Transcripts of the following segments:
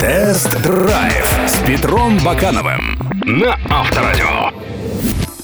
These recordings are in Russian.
Тест-драйв с Петром Бакановым на Авторадио.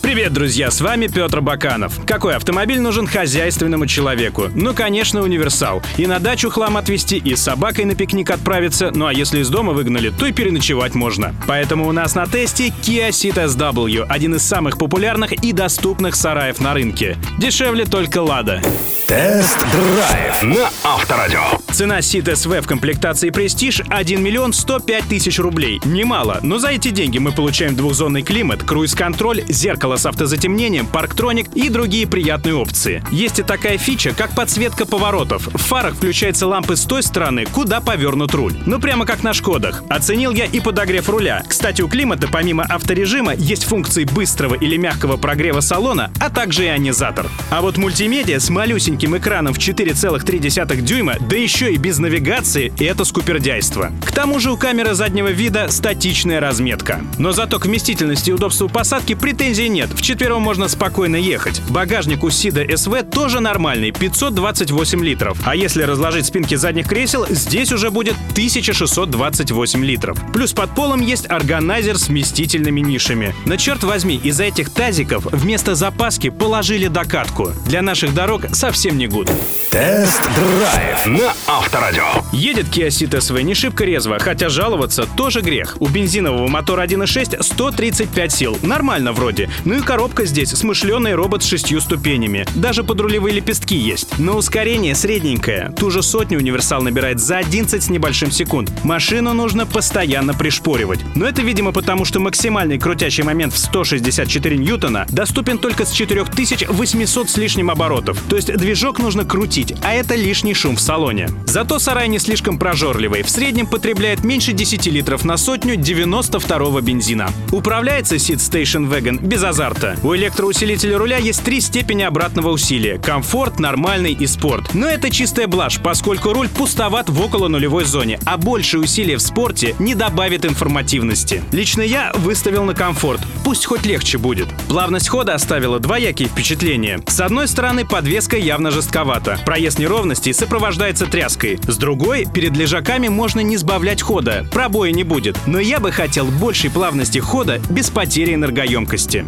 Привет, друзья, с вами Петр Баканов. Какой автомобиль нужен хозяйственному человеку? Ну, конечно, универсал. И на дачу хлам отвезти, и с собакой на пикник отправиться, ну а если из дома выгнали, то и переночевать можно. Поэтому у нас на тесте Kia Ceed SW, один из самых популярных и доступных сараев на рынке. Дешевле только Лада. Тест-драйв на Авторадио. Цена SW в комплектации Prestige 1 миллион 105 тысяч рублей. Немало, но за эти деньги мы получаем двухзонный климат, круиз-контроль, зеркало с автозатемнением, парктроник и другие приятные опции. Есть и такая фича, как подсветка поворотов. В фарах включаются лампы с той стороны, куда повернут руль. Ну прямо как на Шкодах. Оценил я и подогрев руля. Кстати, у климата помимо авторежима есть функции быстрого или мягкого прогрева салона, а также ионизатор. А вот мультимедиа с малюсеньким экраном в 4,3 дюйма, да еще и без навигации, это скупердяйство. К тому же у камеры заднего вида статичная разметка. Но зато к вместительности и удобству посадки претензий нет. Вчетвером можно спокойно ехать. Багажник у Сида СВ тоже нормальный, 528 литров. А если разложить спинки задних кресел, здесь уже будет 1628 литров. Плюс под полом есть органайзер с вместительными нишами. Но черт возьми, из-за этих тазиков вместо запаски положили докатку. Для наших дорог совсем не good. Тест-драйв на Авторадио. Едет Kia Ceed SW не шибко резво, хотя жаловаться тоже грех. У бензинового мотора 1.6 135 сил. Нормально вроде. Ну и коробка здесь смышленый робот с шестью ступенями. Даже подрулевые лепестки есть. Но ускорение средненькое. Ту же сотню универсал набирает за 11 с небольшим секунд. Машину нужно постоянно пришпоривать. Но это, видимо, потому что максимальный крутящий момент в 164 ньютона доступен только с 4800 с лишним оборотов. То есть движок нужно крутить, а это лишний шум в салоне. Зато сарай не слишком прожорливый. В среднем потребляет меньше 10 литров на сотню 92 бензина. Управляется Seat Station Wagon без азарта. У электроусилителя руля есть три степени обратного усилия. Комфорт, нормальный и спорт. Но это чистая блажь, поскольку руль пустоват в около нулевой зоне, а больше усилия в спорте не добавит информативности. Лично я выставил на комфорт. Пусть хоть легче будет. Плавность хода оставила двоякие впечатления. С одной стороны, подвеска явно жестковата. Проезд неровностей сопровождается тряской. С другой, перед лежаками можно не сбавлять хода. Пробоя не будет. Но я бы хотел большей плавности хода без потери энергоемкости.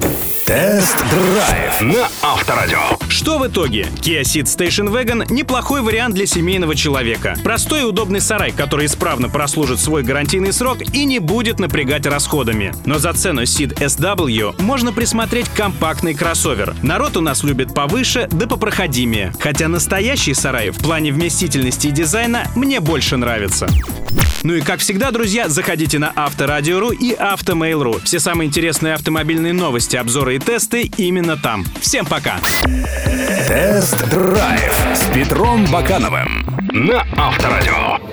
Тест-драйв на Авторадио. Что в итоге? Kia Ceed Station Wagon – неплохой вариант для семейного человека. Простой и удобный сарай, который исправно прослужит свой гарантийный срок и не будет напрягать расходами. Но за цену Ceed SW можно присмотреть компактный кроссовер. Народ у нас любит повыше, да попроходимее. Хотя настоящий сарай в плане вместительности и дизайна мне больше нравится. Ну и как всегда, друзья, заходите на Авторадио.ру и Автомейл.ру. Все самые интересные автомобильные новости, обзоры и тесты именно там. Всем пока! Тест-драйв с Петром Бакановым на Авторадио.